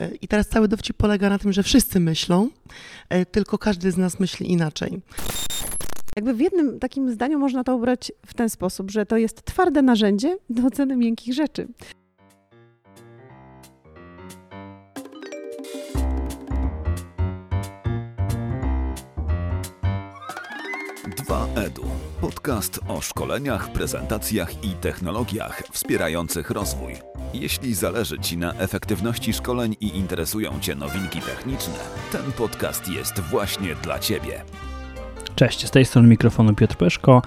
E, I teraz cały dowcip polega na tym, że wszyscy myślą, e, tylko każdy z nas myśli inaczej. Jakby w jednym takim zdaniu można to ubrać w ten sposób, że to jest twarde narzędzie do oceny miękkich rzeczy. Podcast o szkoleniach, prezentacjach i technologiach wspierających rozwój. Jeśli zależy Ci na efektywności szkoleń i interesują Cię nowinki techniczne, ten podcast jest właśnie dla Ciebie. Cześć, z tej strony mikrofonu Piotr Peszko,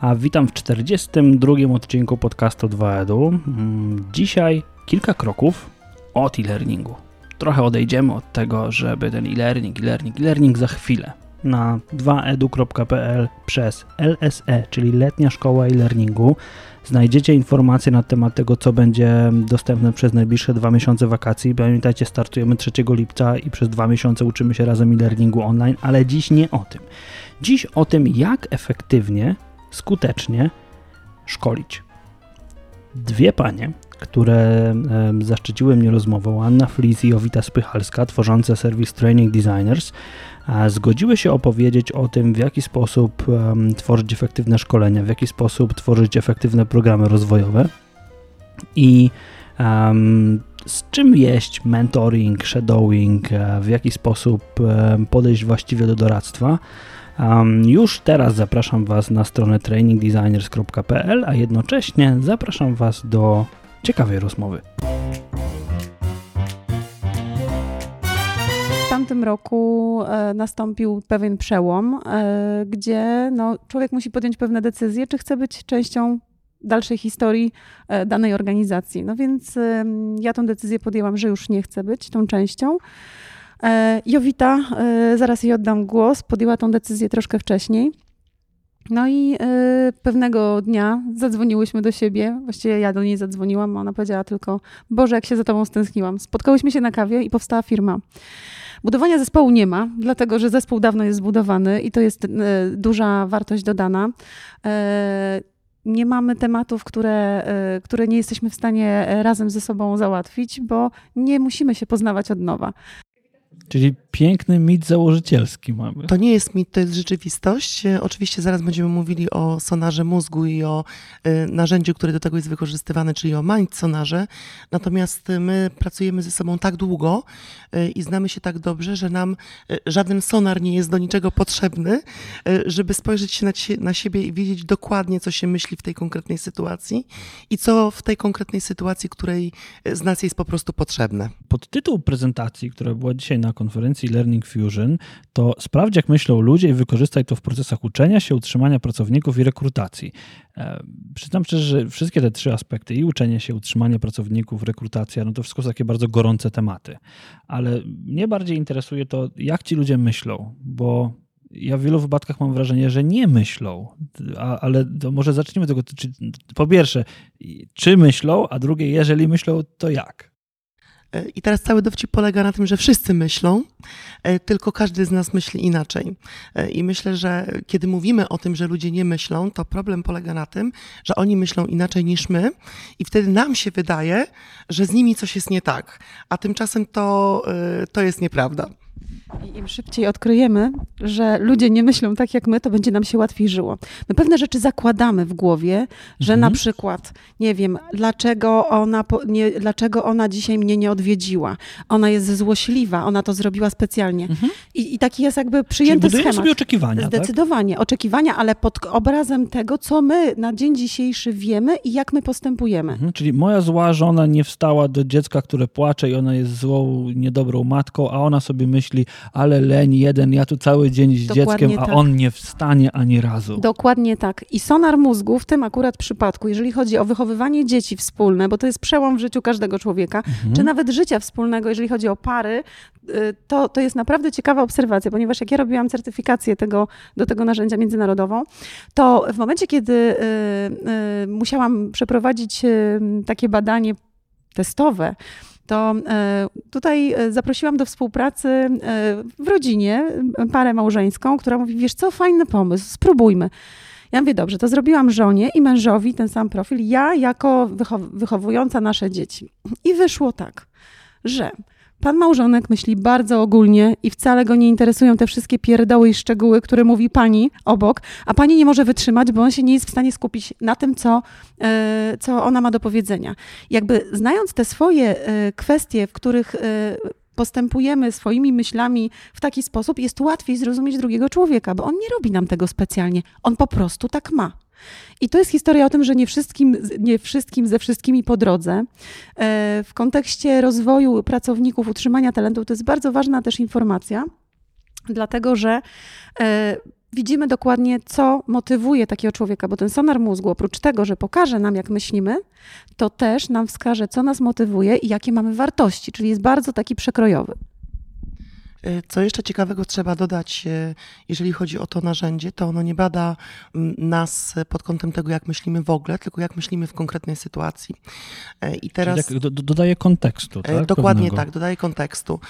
a witam w 42 odcinku podcastu 2EDU. Mm, Dzisiaj kilka kroków od e-learningu. Trochę odejdziemy od tego, żeby ten e-learning, e-learning, e-learning za chwilę na 2edu.pl przez LSE, czyli Letnia Szkoła e-learningu. Znajdziecie informacje na temat tego, co będzie dostępne przez najbliższe dwa miesiące wakacji. Pamiętajcie, startujemy 3 lipca i przez dwa miesiące uczymy się razem e-learningu online, ale dziś nie o tym. Dziś o tym, jak efektywnie, skutecznie szkolić. Dwie panie, które zaszczyciły mnie rozmową, Anna Flis i Jowita Spychalska, tworzące serwis Training Designers, zgodziły się opowiedzieć o tym, w jaki sposób tworzyć efektywne szkolenia, w jaki sposób tworzyć efektywne programy rozwojowe i z czym jeść mentoring, shadowing, e, w jaki sposób podejść właściwie do doradztwa. Um, już teraz zapraszam Was na stronę trainingdesigners.pl, a jednocześnie zapraszam Was do ciekawej rozmowy. Tamtym roku e, nastąpił pewien przełom, e, gdzie no, człowiek musi podjąć pewne decyzje, czy chce być częścią dalszej historii e, danej organizacji. No więc ja tą decyzję podjęłam, że już nie chcę być tą częścią. Jowita, zaraz jej oddam głos, podjęła tą decyzję troszkę wcześniej. No i pewnego dnia zadzwoniłyśmy do siebie, właściwie ja do niej zadzwoniłam, ona powiedziała tylko, Boże, jak się za tobą stęskniłam. Spotkałyśmy się na kawie i powstała firma. Budowania zespołu nie ma, dlatego że zespół dawno jest zbudowany i to jest e, duża wartość dodana. E, nie mamy tematów, które, e, które nie jesteśmy w stanie razem ze sobą załatwić, bo nie musimy się poznawać od nowa. Czyli piękny mit założycielski mamy. To nie jest mit, to jest rzeczywistość. E, Oczywiście zaraz będziemy mówili o sonarze mózgu i o e, narzędziu, które do tego jest wykorzystywane, czyli o mind sonarze. Natomiast e, my pracujemy ze sobą tak długo i znamy się tak dobrze, że nam żaden sonar nie jest do niczego potrzebny, żeby spojrzeć się na, siebie i wiedzieć dokładnie, co się myśli w tej konkretnej sytuacji i co w tej konkretnej sytuacji, której z nas jest po prostu potrzebne. Podtytuł prezentacji, która była dzisiaj na konferencji Learning Fusion, to sprawdź, jak myślą ludzie i wykorzystaj to w procesach uczenia się, utrzymania pracowników i rekrutacji. E, przyznam szczerze, że wszystkie te trzy aspekty, i uczenie się, utrzymanie pracowników, rekrutacja, no to wszystko są takie bardzo gorące tematy. Ale mnie bardziej interesuje to, jak ci ludzie myślą, bo ja w wielu wypadkach mam wrażenie, że nie myślą, a, ale może zacznijmy tego. Czy, po pierwsze, czy myślą, a drugie, jeżeli myślą, to jak? E, I teraz cały dowcip polega na tym, że wszyscy myślą, e, tylko każdy z nas myśli inaczej. E, I myślę, że kiedy mówimy o tym, że ludzie nie myślą, to problem polega na tym, że oni myślą inaczej niż my, i wtedy nam się wydaje, że z nimi coś jest nie tak, a tymczasem to, to jest nieprawda. I im szybciej odkryjemy, że ludzie nie myślą tak jak my, to będzie nam się łatwiej żyło. My pewne rzeczy zakładamy w głowie, że Mhm. na przykład, nie wiem, dlaczego ona, nie, dlaczego ona dzisiaj mnie nie odwiedziła. Ona jest złośliwa, ona to zrobiła specjalnie. Mhm. I, I taki jest jakby Czyli przyjęty budujemy schemat. sobie oczekiwania, tak? Zdecydowanie. Oczekiwania, ale pod obrazem tego, co my na dzień dzisiejszy wiemy i jak my postępujemy. Mhm, czyli moja zła żona nie wstała do dziecka, które płacze i ona jest złą, niedobrą matką, a ona sobie myśli, ale leń jeden, ja tu cały dzień z Dokładnie dzieckiem, a tak. on nie wstanie ani razu. Dokładnie tak. I sonar mózgu w tym akurat przypadku, jeżeli chodzi o wychowywanie dzieci wspólne, bo to jest przełom w życiu każdego człowieka, Mhm. czy nawet życia wspólnego, jeżeli chodzi o pary, y, to, to jest naprawdę ciekawa obserwacja, ponieważ jak ja robiłam certyfikację tego, do tego narzędzia międzynarodową, to w momencie, kiedy y, y, musiałam przeprowadzić takie badanie testowe, to e, tutaj e, zaprosiłam do współpracy e, w rodzinie parę małżeńską, która mówi, wiesz co, fajny pomysł, spróbujmy. Ja mówię, dobrze, to zrobiłam żonie i mężowi ten sam profil, ja jako wychow- wychowująca nasze dzieci. I wyszło tak, że Pan małżonek myśli bardzo ogólnie i wcale go nie interesują te wszystkie pierdoły i szczegóły, które mówi pani obok, a pani nie może wytrzymać, bo on się nie jest w stanie skupić na tym, co, e, co ona ma do powiedzenia. Jakby znając te swoje e, kwestie, w których e, postępujemy swoimi myślami w taki sposób, jest łatwiej zrozumieć drugiego człowieka, bo on nie robi nam tego specjalnie. On po prostu tak ma. I to jest historia o tym, że nie wszystkim, nie wszystkim ze wszystkimi po drodze. E, w kontekście rozwoju pracowników, utrzymania talentu, to jest bardzo ważna też informacja, dlatego że e, widzimy dokładnie, co motywuje takiego człowieka, bo ten sonar mózgu, oprócz tego, że pokaże nam, jak myślimy, to też nam wskaże, co nas motywuje i jakie mamy wartości, czyli jest bardzo taki przekrojowy. E, co jeszcze ciekawego trzeba dodać, e, jeżeli chodzi o to narzędzie, to ono nie bada nas pod kątem tego, jak myślimy w ogóle, tylko jak myślimy w konkretnej sytuacji. E, I teraz. Czyli dodaje kontekstu, tak? Dokładnie Pewnego. tak, dodaje kontekstu.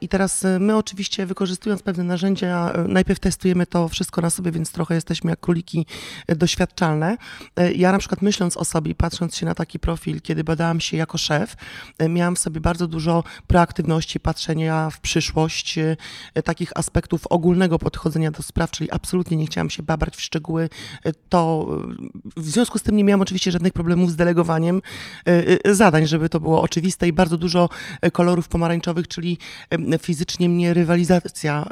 I teraz my oczywiście wykorzystując pewne narzędzia, najpierw testujemy to wszystko na sobie, więc trochę jesteśmy jak króliki doświadczalne. Ja na przykład myśląc o sobie, patrząc się na taki profil, kiedy badałam się jako szef, miałam w sobie bardzo dużo proaktywności, patrzenia w przyszłość, E, takich aspektów ogólnego podchodzenia do spraw, czyli absolutnie nie chciałam się babrać w szczegóły, e, to e, w związku z tym nie miałam oczywiście żadnych problemów z delegowaniem zadań, żeby to było oczywiste i bardzo dużo kolorów pomarańczowych, czyli fizycznie mnie rywalizacja,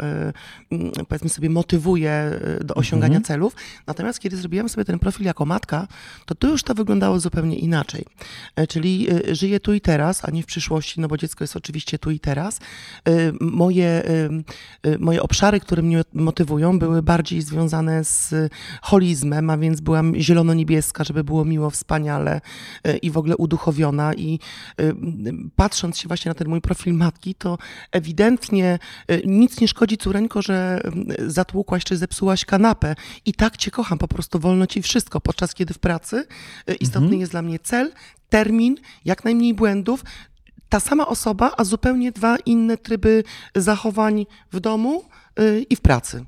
powiedzmy sobie, motywuje do osiągania mhm. celów. Natomiast kiedy zrobiłam sobie ten profil jako matka, to tu już to wyglądało zupełnie inaczej. Czyli żyję tu i teraz, a nie w przyszłości, no bo dziecko jest oczywiście tu i teraz. Moje Y, moje obszary, które mnie motywują, były bardziej związane z holizmem, a więc byłam zielono-niebieska, żeby było miło, wspaniale y, i w ogóle uduchowiona. I y, patrząc się właśnie na ten mój profil matki, to ewidentnie nic nie szkodzi, córeńko, że zatłukłaś czy zepsułaś kanapę. I tak cię kocham, po prostu wolno ci wszystko, podczas kiedy w pracy istotny mhm. jest dla mnie cel, termin, jak najmniej błędów, ta sama osoba, a zupełnie dwa inne tryby zachowań w domu y, i w pracy.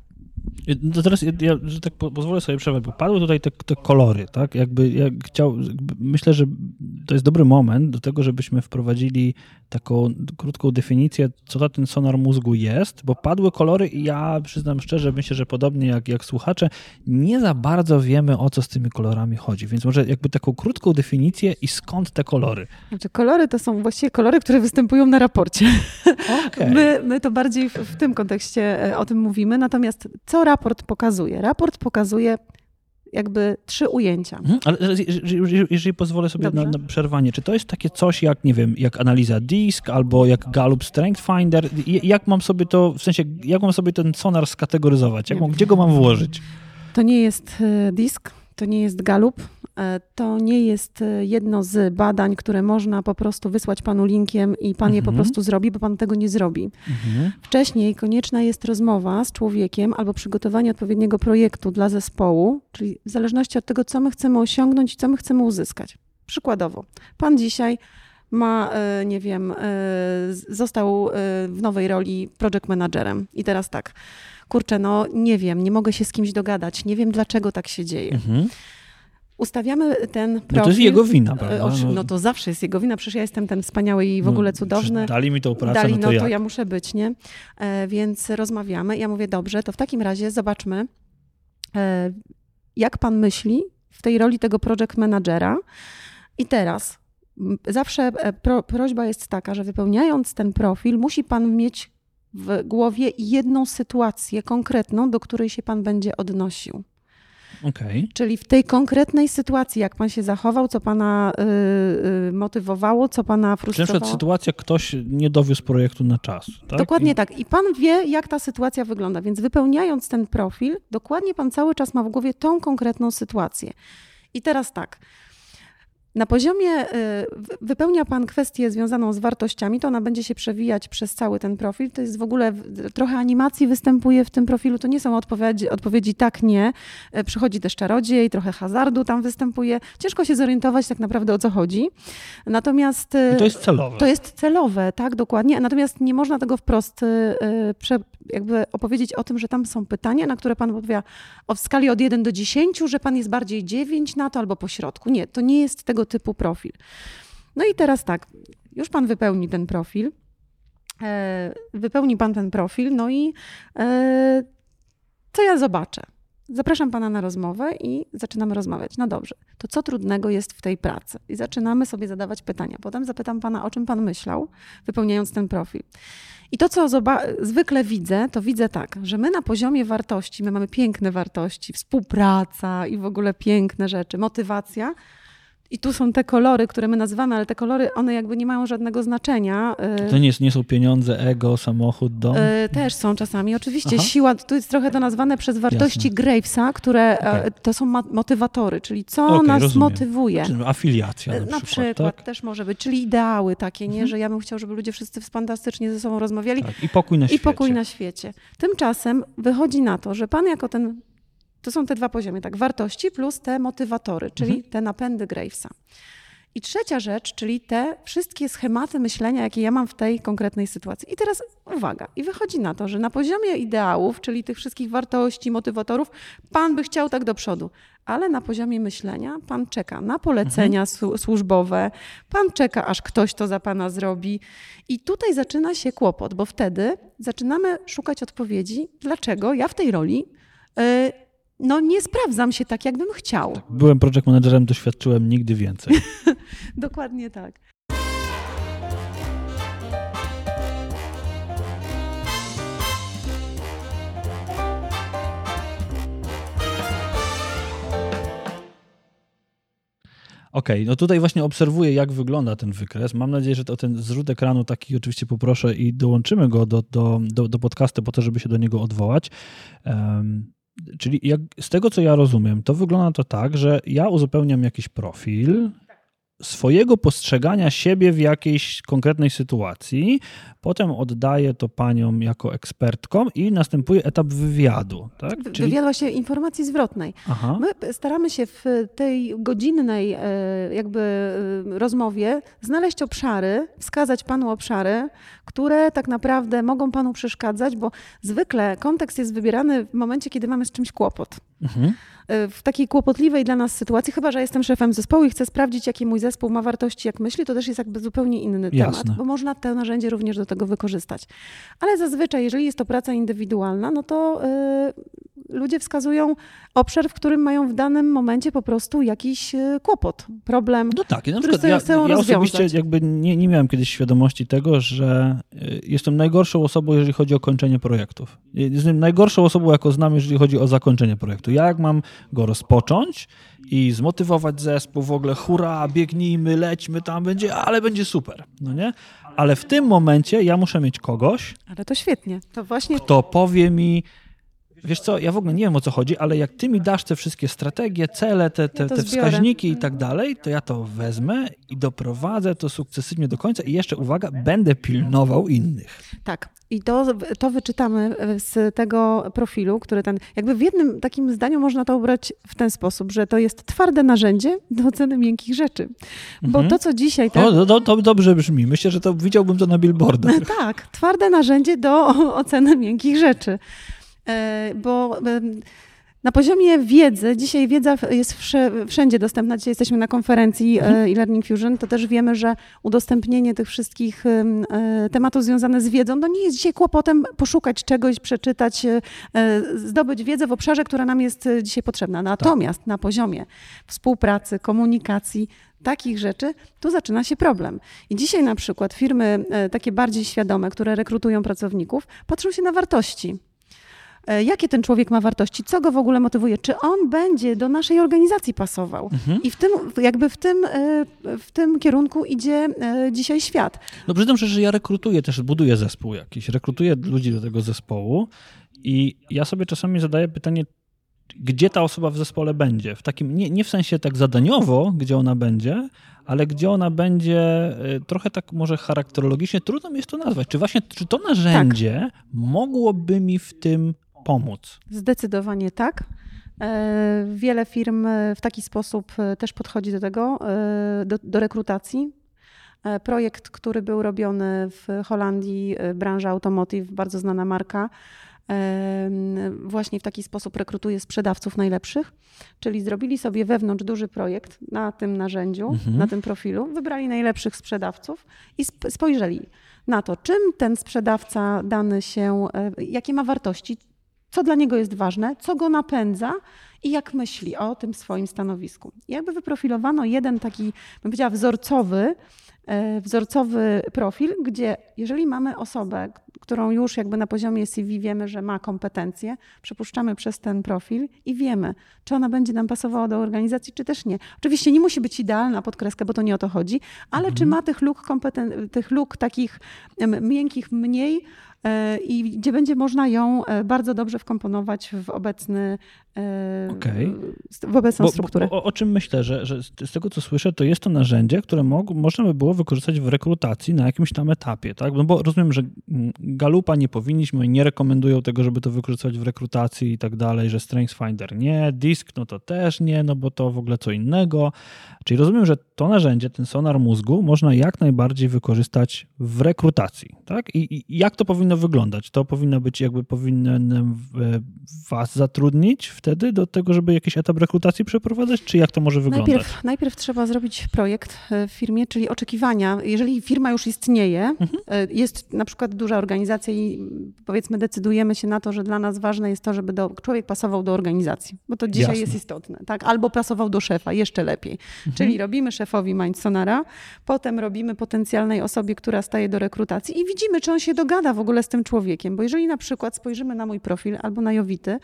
No teraz ja, że tak pozwolę sobie przerwać, bo padły tutaj te, te, kolory, tak? Jakby ja chciał, myślę, że to jest dobry moment do tego, żebyśmy wprowadzili taką krótką definicję, co to ten sonar mózgu jest, bo padły kolory i ja przyznam szczerze, myślę, że podobnie jak, jak słuchacze, nie za bardzo wiemy, o co z tymi kolorami chodzi, więc może jakby taką krótką definicję i skąd te kolory? Znaczy kolory to są właściwie kolory, które występują na raporcie. Okay. My, my to bardziej w, w tym kontekście e, o tym mówimy, natomiast co raport pokazuje? Raport pokazuje jakby trzy ujęcia. Mhm, ale jeżeli, jeżeli pozwolę sobie na, na, przerwanie, czy to jest takie coś jak, nie wiem, jak analiza disk albo jak Gallup Strength Finder? Jak mam sobie to, w sensie, jak mam sobie ten sonar skategoryzować? Jak mam, gdzie go mam włożyć? To nie jest e, disk, to nie jest Gallup, to nie jest e, jedno z badań, które można po prostu wysłać panu linkiem i pan mhm. je po mhm. prostu zrobi, bo pan tego nie zrobi. Mhm. Wcześniej konieczna jest rozmowa z człowiekiem albo przygotowanie odpowiedniego projektu dla zespołu, czyli w zależności od tego, co my chcemy osiągnąć i co my chcemy uzyskać. Przykładowo, pan dzisiaj ma, e, nie wiem, został w nowej roli project managerem i teraz tak kurczę, no nie wiem, nie mogę się z kimś dogadać, nie wiem dlaczego tak się dzieje. Mhm. Ustawiamy ten profil. No to jest jego wina, prawda? No. no to zawsze jest jego wina, przecież ja jestem ten wspaniały i w no, ogóle cudowny. Dali mi tą pracę, Dali, no to, no to ja muszę być, nie? E, więc rozmawiamy. Ja mówię, dobrze, to w takim razie zobaczmy, e, jak pan myśli w tej roli tego project managera. I teraz zawsze e, pro, prośba jest taka, że wypełniając ten profil, musi pan mieć w głowie jedną sytuację konkretną, do której się pan będzie odnosił. Okay. Czyli w tej konkretnej sytuacji, jak pan się zachował, co pana y, y, motywowało, co pana frustrowało. Na przykład sytuacja, ktoś nie dowiózł projektu na czas. Tak? Dokładnie I... tak. I pan wie, jak ta sytuacja wygląda. Więc wypełniając ten profil, dokładnie pan cały czas ma w głowie tą konkretną sytuację. I teraz tak. Na poziomie y, wypełnia Pan kwestię związaną z wartościami, to ona będzie się przewijać przez cały ten profil. To jest w ogóle trochę animacji występuje w tym profilu. To nie są odpowiedzi, odpowiedzi tak, nie. Y, przychodzi też czarodziej, trochę hazardu tam występuje. Ciężko się zorientować tak naprawdę o co chodzi. Natomiast. Y, I to jest celowe. To jest celowe, tak, dokładnie. Natomiast nie można tego wprost jakby opowiedzieć o tym, że tam są pytania, na które Pan odpowiada o w skali od 1 do 10, że Pan jest bardziej 9 na to albo po środku. Nie, to nie jest tego typu profil. No i teraz tak, już pan wypełni ten profil. E, wypełni pan ten profil, no i e, co ja zobaczę? Zapraszam pana na rozmowę i zaczynamy rozmawiać. No dobrze, to co trudnego jest w tej pracy? I zaczynamy sobie zadawać pytania. Potem zapytam pana, o czym pan myślał, wypełniając ten profil. I to, co zwykle widzę, to widzę tak, że my na poziomie wartości, my mamy piękne wartości, współpraca i w ogóle piękne rzeczy, motywacja, i tu są te kolory, które my nazywamy, ale te kolory, one jakby nie mają żadnego znaczenia. To nie, nie są pieniądze, ego, samochód, dom? E, też są czasami. Oczywiście Aha. siła, tu jest trochę to nazwane przez wartości Jasne. Gravesa, które e, okay. to są motywatory, czyli co okay, nas rozumiem. motywuje. Czyli afiliacja na, na przykład, przykład tak? też może być, czyli ideały takie, nie, mhm. że ja bym chciał, żeby ludzie wszyscy fantastycznie ze sobą rozmawiali. Tak. I pokój na I świecie. pokój na świecie. Tymczasem wychodzi na to, że pan jako ten to są te dwa poziomy, tak, wartości plus te motywatory, czyli mhm. te napędy Gravesa. I trzecia rzecz, czyli te wszystkie schematy myślenia, jakie ja mam w tej konkretnej sytuacji. I teraz uwaga, i wychodzi na to, że na poziomie ideałów, czyli tych wszystkich wartości, motywatorów, pan by chciał tak do przodu, ale na poziomie myślenia pan czeka na polecenia mhm. służbowe, pan czeka, aż ktoś to za pana zrobi. I tutaj zaczyna się kłopot, bo wtedy zaczynamy szukać odpowiedzi, dlaczego ja w tej roli. Yy, no nie sprawdzam się tak, jakbym chciał. Tak, byłem project managerem, doświadczyłem nigdy więcej. Dokładnie tak. Okej, okay, no tutaj właśnie obserwuję, jak wygląda ten wykres. Mam nadzieję, że to ten zrzut ekranu taki oczywiście poproszę i dołączymy go do, do, do, do podcastu po to, żeby się do niego odwołać. Um, Czyli jak, z tego, co ja rozumiem, to wygląda to tak, że ja uzupełniam jakiś profil, swojego postrzegania siebie w jakiejś konkretnej sytuacji, potem oddaję to paniom jako ekspertkom i następuje etap wywiadu. Tak? Czyli... Wywiad właśnie informacji zwrotnej. Aha. My staramy się w tej godzinnej e, jakby e, rozmowie znaleźć obszary, wskazać panu obszary, które tak naprawdę mogą panu przeszkadzać, bo zwykle kontekst jest wybierany w momencie, kiedy mamy z czymś kłopot. Mhm. E, w takiej kłopotliwej dla nas sytuacji, chyba że jestem szefem zespołu i chcę sprawdzić, jaki mój zespół ma wartości, jak myśli, to też jest jakby zupełnie inny Jasne. temat, bo można to narzędzie również do tego wykorzystać. Ale zazwyczaj, jeżeli jest to praca indywidualna, no to yy, ludzie wskazują obszar, w którym mają w danym momencie po prostu jakiś yy, kłopot, problem, no tak, na który ja, chcą ja osobiście jakby nie, nie miałem kiedyś świadomości tego, że jestem najgorszą osobą, jeżeli chodzi o kończenie projektów. Jestem najgorszą osobą, jaką znam, jeżeli chodzi o zakończenie projektu. Ja jak mam go rozpocząć i zmotywować zespół w ogóle, hurra, biegnijmy, lećmy, tam będzie, ale będzie super, no nie? Ale w tym momencie ja muszę mieć kogoś, ale to świetnie, to właśnie... kto powie mi, Wiesz co, ja w ogóle nie wiem o co chodzi, ale jak ty mi dasz te wszystkie strategie, cele, te, te, ja te wskaźniki i tak dalej, to ja to wezmę i doprowadzę to sukcesywnie do końca i jeszcze, uwaga, będę pilnował innych. Tak. I to, to wyczytamy z tego profilu, który ten, jakby w jednym takim zdaniu można to ubrać w ten sposób, że to jest twarde narzędzie do oceny miękkich rzeczy. Bo mhm. to, co dzisiaj... Te... O, to, to dobrze brzmi. Myślę, że to widziałbym to na billboardach. Tak, twarde narzędzie do oceny miękkich rzeczy. E, bo na poziomie wiedzy, dzisiaj wiedza jest wszędzie dostępna. Dzisiaj jesteśmy na konferencji mhm. e-learning Fusion, to też wiemy, że udostępnienie tych wszystkich e, tematów związanych z wiedzą, no nie jest dzisiaj kłopotem poszukać czegoś, przeczytać, zdobyć wiedzę w obszarze, która nam jest dzisiaj potrzebna. Natomiast tak. na poziomie współpracy, komunikacji, takich rzeczy, tu zaczyna się problem. I dzisiaj na przykład firmy takie bardziej świadome, które rekrutują pracowników, patrzą się na wartości. E, jakie ten człowiek ma wartości, co go w ogóle motywuje, czy on będzie do naszej organizacji pasował. Mhm. I w tym, jakby w tym, e, w tym kierunku idzie e, dzisiaj świat. No przyznam szczerze, że ja rekrutuję też, buduję zespół jakiś, rekrutuję ludzi do tego zespołu i ja sobie czasami zadaję pytanie, gdzie ta osoba w zespole będzie. W takim, nie, nie w sensie tak zadaniowo, gdzie ona będzie, ale gdzie ona będzie trochę tak może charakterologicznie, trudno mi jest to nazwać. Czy właśnie, czy to narzędzie tak. mogłoby mi w tym pomóc? Zdecydowanie tak. E, wiele firm w taki sposób e, też podchodzi do tego, e, do, do rekrutacji. Projekt, który był robiony w Holandii, branża automotive, bardzo znana marka, właśnie w taki sposób rekrutuje sprzedawców najlepszych, czyli zrobili sobie wewnątrz duży projekt na tym narzędziu, mhm. na tym profilu, wybrali najlepszych sprzedawców i spojrzeli na to, czym ten sprzedawca dany się, e, jakie ma wartości, co dla niego jest ważne, co go napędza i jak myśli o tym swoim stanowisku. I jakby wyprofilowano jeden taki, bym powiedziała, wzorcowy, e, wzorcowy profil, gdzie jeżeli mamy osobę, którą już jakby na poziomie CV wiemy, że ma kompetencje, przepuszczamy przez ten profil i wiemy, czy ona będzie nam pasowała do organizacji, czy też nie. Oczywiście nie musi być idealna podkreska, bo to nie o to chodzi, ale mhm. czy ma tych luk, kompeten- tych luk takich miękkich mniej, i gdzie będzie można ją e, bardzo dobrze wkomponować w obecny e, okay. w obecną bo, strukturę. Bo, o, o, czym myślę, że, że z tego co słyszę, to jest to narzędzie, które mog, można by było wykorzystać w rekrutacji na jakimś tam etapie, tak? No bo rozumiem, że Galupa nie powinniśmy, nie rekomendują tego, żeby to wykorzystać w rekrutacji i tak dalej, że StrengthsFinder nie, Disk no to też nie, no bo to w ogóle co innego. Czyli rozumiem, że to narzędzie, ten sonar mózgu można jak najbardziej wykorzystać w rekrutacji, tak? I, i jak to powinno wyglądać? To powinno być jakby powinienem was zatrudnić wtedy do tego, żeby jakiś etap rekrutacji przeprowadzać, czy jak to może wyglądać? Najpierw, najpierw trzeba zrobić projekt e, w firmie, czyli oczekiwania. Jeżeli firma już istnieje, mhm. E, jest na przykład duża organizacja i powiedzmy decydujemy się na to, że dla nas ważne jest to, żeby do, człowiek pasował do organizacji, bo to dzisiaj Jasne. jest istotne, tak? Albo pasował do szefa, jeszcze lepiej. Mhm. Czyli robimy szefowi Mindsonara, potem robimy potencjalnej osobie, która staje do rekrutacji i widzimy, czy on się dogada w ogóle z tym człowiekiem. Bo jeżeli na przykład spojrzymy na mój profil albo na Jowity,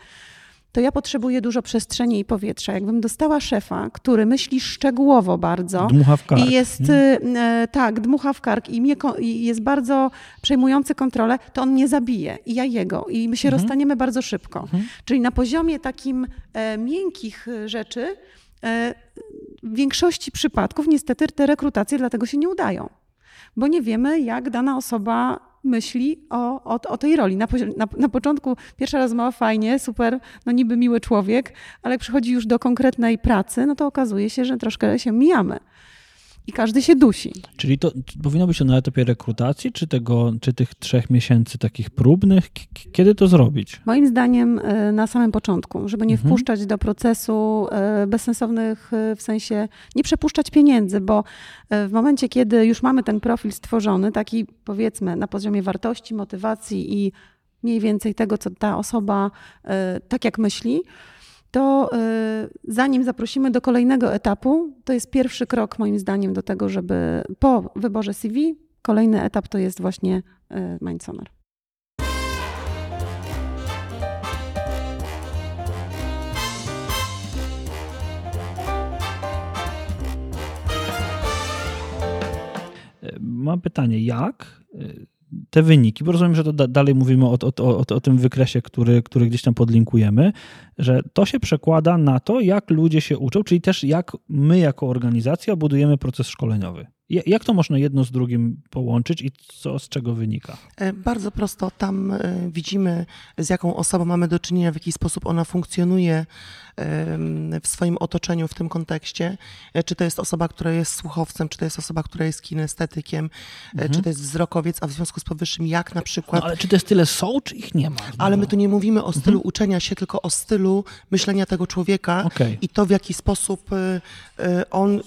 to ja potrzebuję dużo przestrzeni i powietrza. Jakbym dostała szefa, który myśli szczegółowo bardzo dmucha w kark. i jest e, tak, dmucha w kark i, mnie, i jest bardzo przejmujący kontrolę, to on mnie zabije i ja jego i my się mhm. rozstaniemy bardzo szybko. Mhm. Czyli na poziomie takim e, miękkich rzeczy e, w większości przypadków niestety te rekrutacje dlatego się nie udają, bo nie wiemy, jak dana osoba myśli o, o, o tej roli. Na, na, na, początku pierwsza rozmowa fajnie, super, no niby miły człowiek, ale jak przychodzi już do konkretnej pracy, no to okazuje się, że troszkę się mijamy i każdy się dusi. Czyli to powinno być to na etapie rekrutacji, czy, tego, czy tych trzech miesięcy takich próbnych? Kiedy to zrobić? Moim zdaniem e, na samym początku, żeby nie mhm. wpuszczać do procesu e, bezsensownych, e, w sensie nie przepuszczać pieniędzy, bo w momencie, kiedy już mamy ten profil stworzony, taki powiedzmy na poziomie wartości, motywacji i mniej więcej tego, co ta osoba tak jak myśli, to y, zanim zaprosimy do kolejnego etapu, to jest pierwszy krok moim zdaniem do tego, żeby po wyborze CV, kolejny etap to jest właśnie y, Mindsonar. Mam pytanie, jak te wyniki, bo rozumiem, że to da, dalej mówimy o, o, o, o, tym wykresie, który, który gdzieś tam podlinkujemy, że to się przekłada na to, jak ludzie się uczą, czyli też jak my jako organizacja budujemy proces szkoleniowy. Jak to można jedno z drugim połączyć i co z czego wynika? E, bardzo prosto. Tam e, widzimy, z jaką osobą mamy do czynienia, w jaki sposób ona funkcjonuje w swoim otoczeniu w tym kontekście. E, czy to jest osoba, która jest słuchowcem, czy to jest osoba, która jest kinestetykiem, mhm. czy to jest wzrokowiec, a w związku z powyższym jak na przykład... No, ale czy to jest tyle są, czy ich nie ma? Ale my tu nie mówimy o stylu mhm. uczenia się, tylko o stylu myślenia tego człowieka okay. i to, w jaki sposób on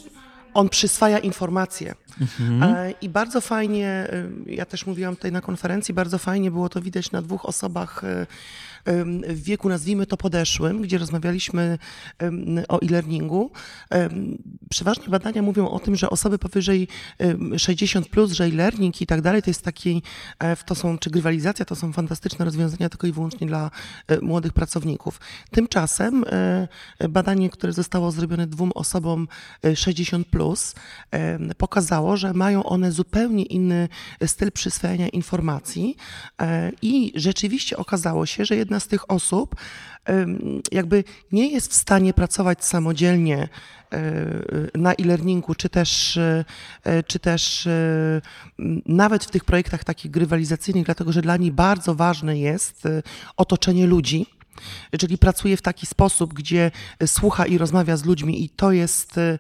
on przyswaja informacje. Mhm. E, I bardzo fajnie, y, ja też mówiłam tutaj na konferencji, bardzo fajnie było to widać na dwóch osobach y, w wieku, nazwijmy to podeszłym, gdzie rozmawialiśmy o e-learningu. Przeważnie badania mówią o tym, że osoby powyżej 60 plus, że e-learning i tak dalej, to jest taki, e, to są, czy grywalizacja, to są fantastyczne rozwiązania tylko i wyłącznie dla e, młodych pracowników. Tymczasem e, badanie, które zostało zrobione dwóm osobom 60 plus, pokazało, że mają one zupełnie inny styl przyswajania informacji i rzeczywiście okazało się, że jedna z tych osób jakby nie jest w stanie pracować samodzielnie e, na e-learningu, czy też, e, czy też e, nawet w tych projektach takich grywalizacyjnych, dlatego że dla niej bardzo ważne jest otoczenie ludzi, czyli pracuje w taki sposób, gdzie słucha i rozmawia z ludźmi i to jest y,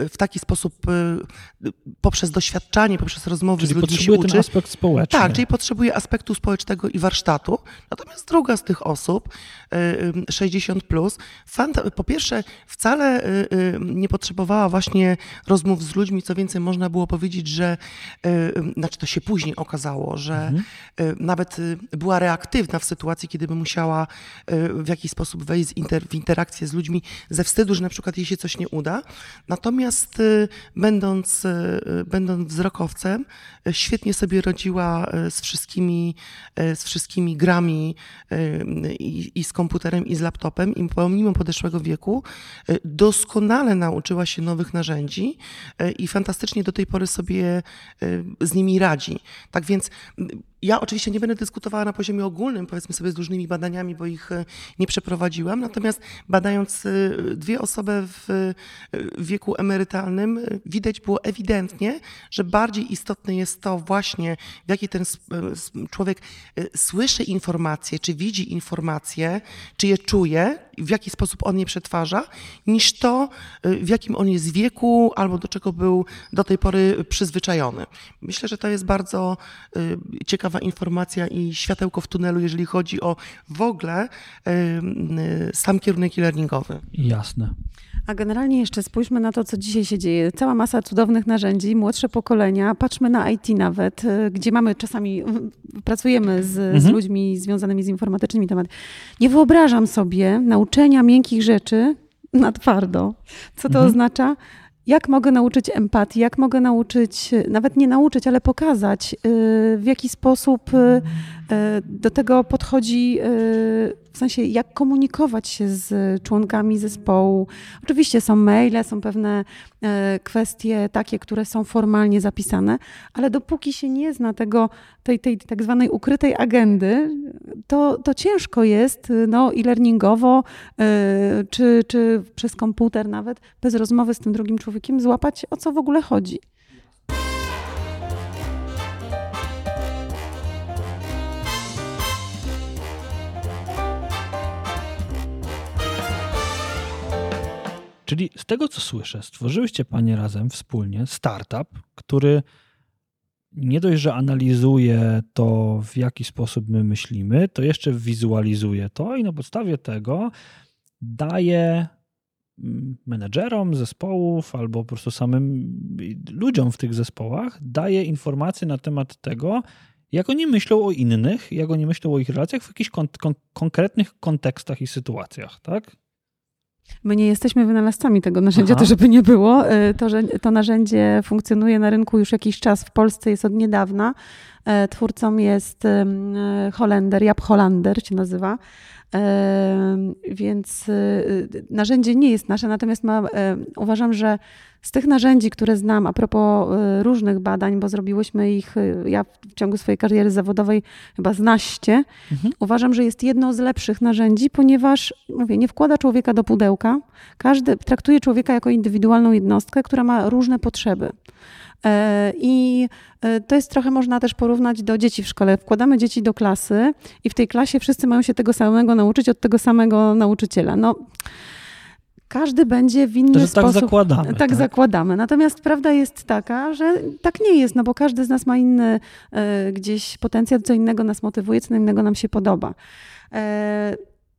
y, w taki sposób y, poprzez doświadczanie, poprzez rozmowy Czyli z ludźmi się potrzebuje ten uczy. aspekt społeczny. Tak, czyli potrzebuje aspektu społecznego i warsztatu. Natomiast druga z tych osób, y, y, 60 plus, po pierwsze wcale nie potrzebowała właśnie rozmów z ludźmi, co więcej można było powiedzieć, że znaczy to się później okazało, że y, nawet była reaktywna w sytuacji, kiedy by musiała w jakiś sposób wejść w interakcję z ludźmi ze wstydu, że na przykład jej się coś nie uda. Natomiast y, będąc, y, będąc wzrokowcem, świetnie sobie radziła y, z wszystkimi, z wszystkimi grami i, i z komputerem, i z laptopem. I pomimo podeszłego wieku doskonale nauczyła się nowych narzędzi i fantastycznie do tej pory sobie z nimi radzi. Tak więc ja oczywiście nie będę dyskutowała na poziomie ogólnym, powiedzmy sobie z różnymi badaniami, bo ich e, nie przeprowadziłam. Natomiast badając e, dwie osoby w e, wieku emerytalnym, widać było ewidentnie, że bardziej istotne jest to właśnie, w jaki ten człowiek słyszy informacje, czy widzi informacje, czy je czuje, w jaki sposób on je przetwarza, niż to, w jakim on jest wieku albo do czego był do tej pory przyzwyczajony. Myślę, że to jest bardzo e, ciekawa informacja i światełko w tunelu, jeżeli chodzi o w ogóle e, sam kierunek e-learningowy. Jasne. A generalnie jeszcze spójrzmy na to, co dzisiaj się dzieje. Cała masa cudownych narzędzi, młodsze pokolenia, patrzmy na IT nawet, y, gdzie mamy czasami, pracujemy z, z Mhm. ludźmi związanymi z informatycznymi tematami. Nie wyobrażam sobie nauczenia miękkich rzeczy na twardo. Co to Mhm. oznacza? Jak mogę nauczyć empatii, jak mogę nauczyć, nawet nie nauczyć, ale pokazać, y, w jaki sposób y, do tego podchodzi, y, w sensie jak komunikować się z członkami zespołu. Oczywiście są maile, są pewne e, kwestie takie, które są formalnie zapisane, ale dopóki się nie zna tego, tej, tej tak zwanej ukrytej agendy, to, to ciężko jest no, e-learningowo, y, czy, czy przez komputer nawet, bez rozmowy z tym drugim człowiekiem, złapać o co w ogóle chodzi. Czyli z tego, co słyszę, stworzyłyście Panie razem wspólnie startup, który nie dość, że analizuje to, w jaki sposób my myślimy, to jeszcze wizualizuje to i na podstawie tego daje mm, menedżerom zespołów albo po prostu samym ludziom w tych zespołach, daje informacje na temat tego, jak oni myślą o innych, jak oni myślą o ich relacjach w jakichś kon- kon- konkretnych kontekstach i sytuacjach, tak? My nie jesteśmy wynalazcami tego narzędzia, Aha. to żeby nie było. Y, To, że to narzędzie funkcjonuje na rynku już jakiś czas, w Polsce jest od niedawna. E, Twórcą jest e, Holender, Jap Hollander się nazywa. Więc y, narzędzie nie jest nasze, natomiast ma, uważam, że z tych narzędzi, które znam a propos y, różnych badań, bo zrobiłyśmy ich, y, ja w ciągu swojej kariery zawodowej chyba znaście, Mhm. uważam, że jest jedno z lepszych narzędzi, ponieważ, mówię, nie wkłada człowieka do pudełka. Każdy traktuje człowieka jako indywidualną jednostkę, która ma różne potrzeby. E, I e, to jest trochę można też porównać do dzieci w szkole. Wkładamy dzieci do klasy i w tej klasie wszyscy mają się tego samego nauczyć od tego samego nauczyciela. No, każdy będzie w inny To, tak sposób. zakładamy. Tak, zakładamy. Natomiast prawda jest taka, że tak nie jest, no bo każdy z nas ma inny e, gdzieś potencjał, co innego nas motywuje, co innego nam się podoba. E,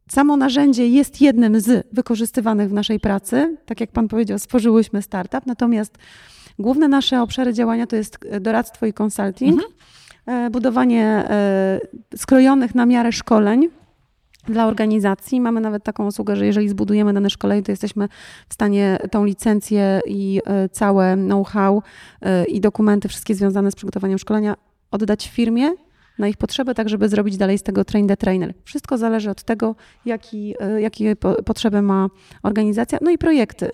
Samo narzędzie jest jednym z wykorzystywanych w naszej pracy. Tak jak Pan powiedział, stworzyłyśmy startup, natomiast główne nasze obszary działania to jest e, doradztwo i consulting, e, budowanie e, skrojonych na miarę szkoleń dla organizacji. Mamy nawet taką usługę, że jeżeli zbudujemy dane szkolenie, to jesteśmy w stanie tą licencję i całe know-how i dokumenty, wszystkie związane z przygotowaniem szkolenia, oddać firmie na ich potrzeby, tak żeby zrobić dalej z tego train the trainer. Wszystko zależy od tego, jaki, jakie po- potrzeby ma organizacja, no i projekty.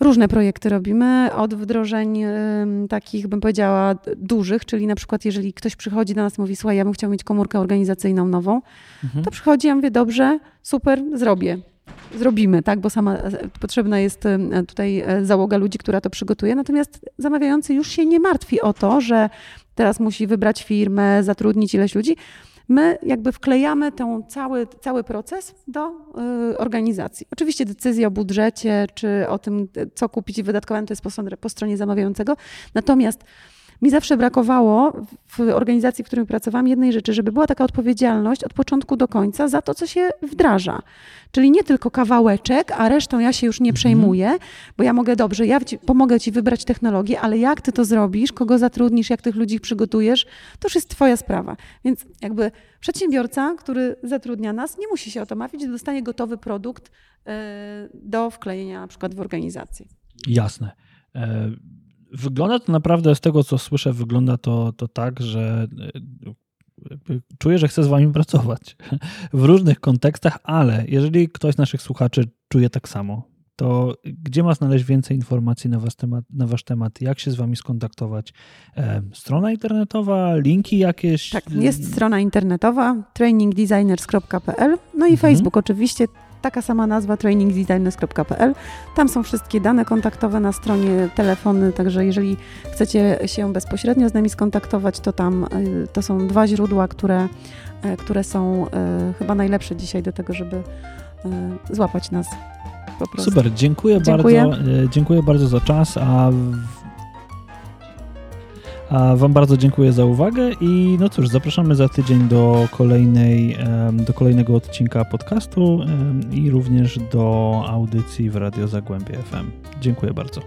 Różne projekty robimy, od wdrożeń takich, bym powiedziała, dużych, czyli na przykład jeżeli ktoś przychodzi do nas i mówi, słuchaj, ja bym chciał mieć komórkę organizacyjną nową, Mhm. to przychodzi, ja mówię, dobrze, super, zrobię. Zrobimy, tak, bo sama e, potrzebna jest tutaj e, załoga ludzi, która to przygotuje. Natomiast zamawiający już się nie martwi o to, że teraz musi wybrać firmę, zatrudnić ileś ludzi. My jakby wklejamy ten cały, cały proces do y, organizacji. Oczywiście decyzja o budżecie, czy o tym, co kupić i wydatkować, to jest po, po stronie zamawiającego. Natomiast mi zawsze brakowało w organizacji, w której pracowałam, jednej rzeczy, żeby była taka odpowiedzialność od początku do końca za to, co się wdraża. Czyli nie tylko kawałeczek, a resztą ja się już nie mhm. przejmuję, bo ja mogę dobrze, ja ci, pomogę ci wybrać technologię, ale jak ty to zrobisz, kogo zatrudnisz, jak tych ludzi przygotujesz, to już jest twoja sprawa. Więc jakby przedsiębiorca, który zatrudnia nas, nie musi się o to martwić, dostanie gotowy produkt e, do wklejenia na przykład w organizację. Jasne. E, wygląda to naprawdę, z tego co słyszę, wygląda to, to tak, że e, czuję, że chcę z wami pracować w różnych kontekstach, ale jeżeli ktoś z naszych słuchaczy czuje tak samo, to gdzie ma znaleźć więcej informacji na, was temat, na wasz temat? Jak się z wami skontaktować? E, strona internetowa, linki jakieś? Tak, jest strona internetowa trainingdesigners.pl, no i mhm. Facebook oczywiście taka sama nazwa trainingdesigners.pl. Tam są wszystkie dane kontaktowe na stronie, telefony, także jeżeli chcecie się bezpośrednio z nami skontaktować, to tam y, to są dwa źródła, które, y, które są y, chyba najlepsze dzisiaj do tego, żeby złapać nas. Super, dziękuję, dziękuję, bardzo. Dziękuję bardzo za czas, a a Wam bardzo dziękuję za uwagę i no cóż, zapraszamy za tydzień do, kolejnej, do kolejnego odcinka podcastu i również do audycji w Radio Zagłębie FM. Dziękuję bardzo.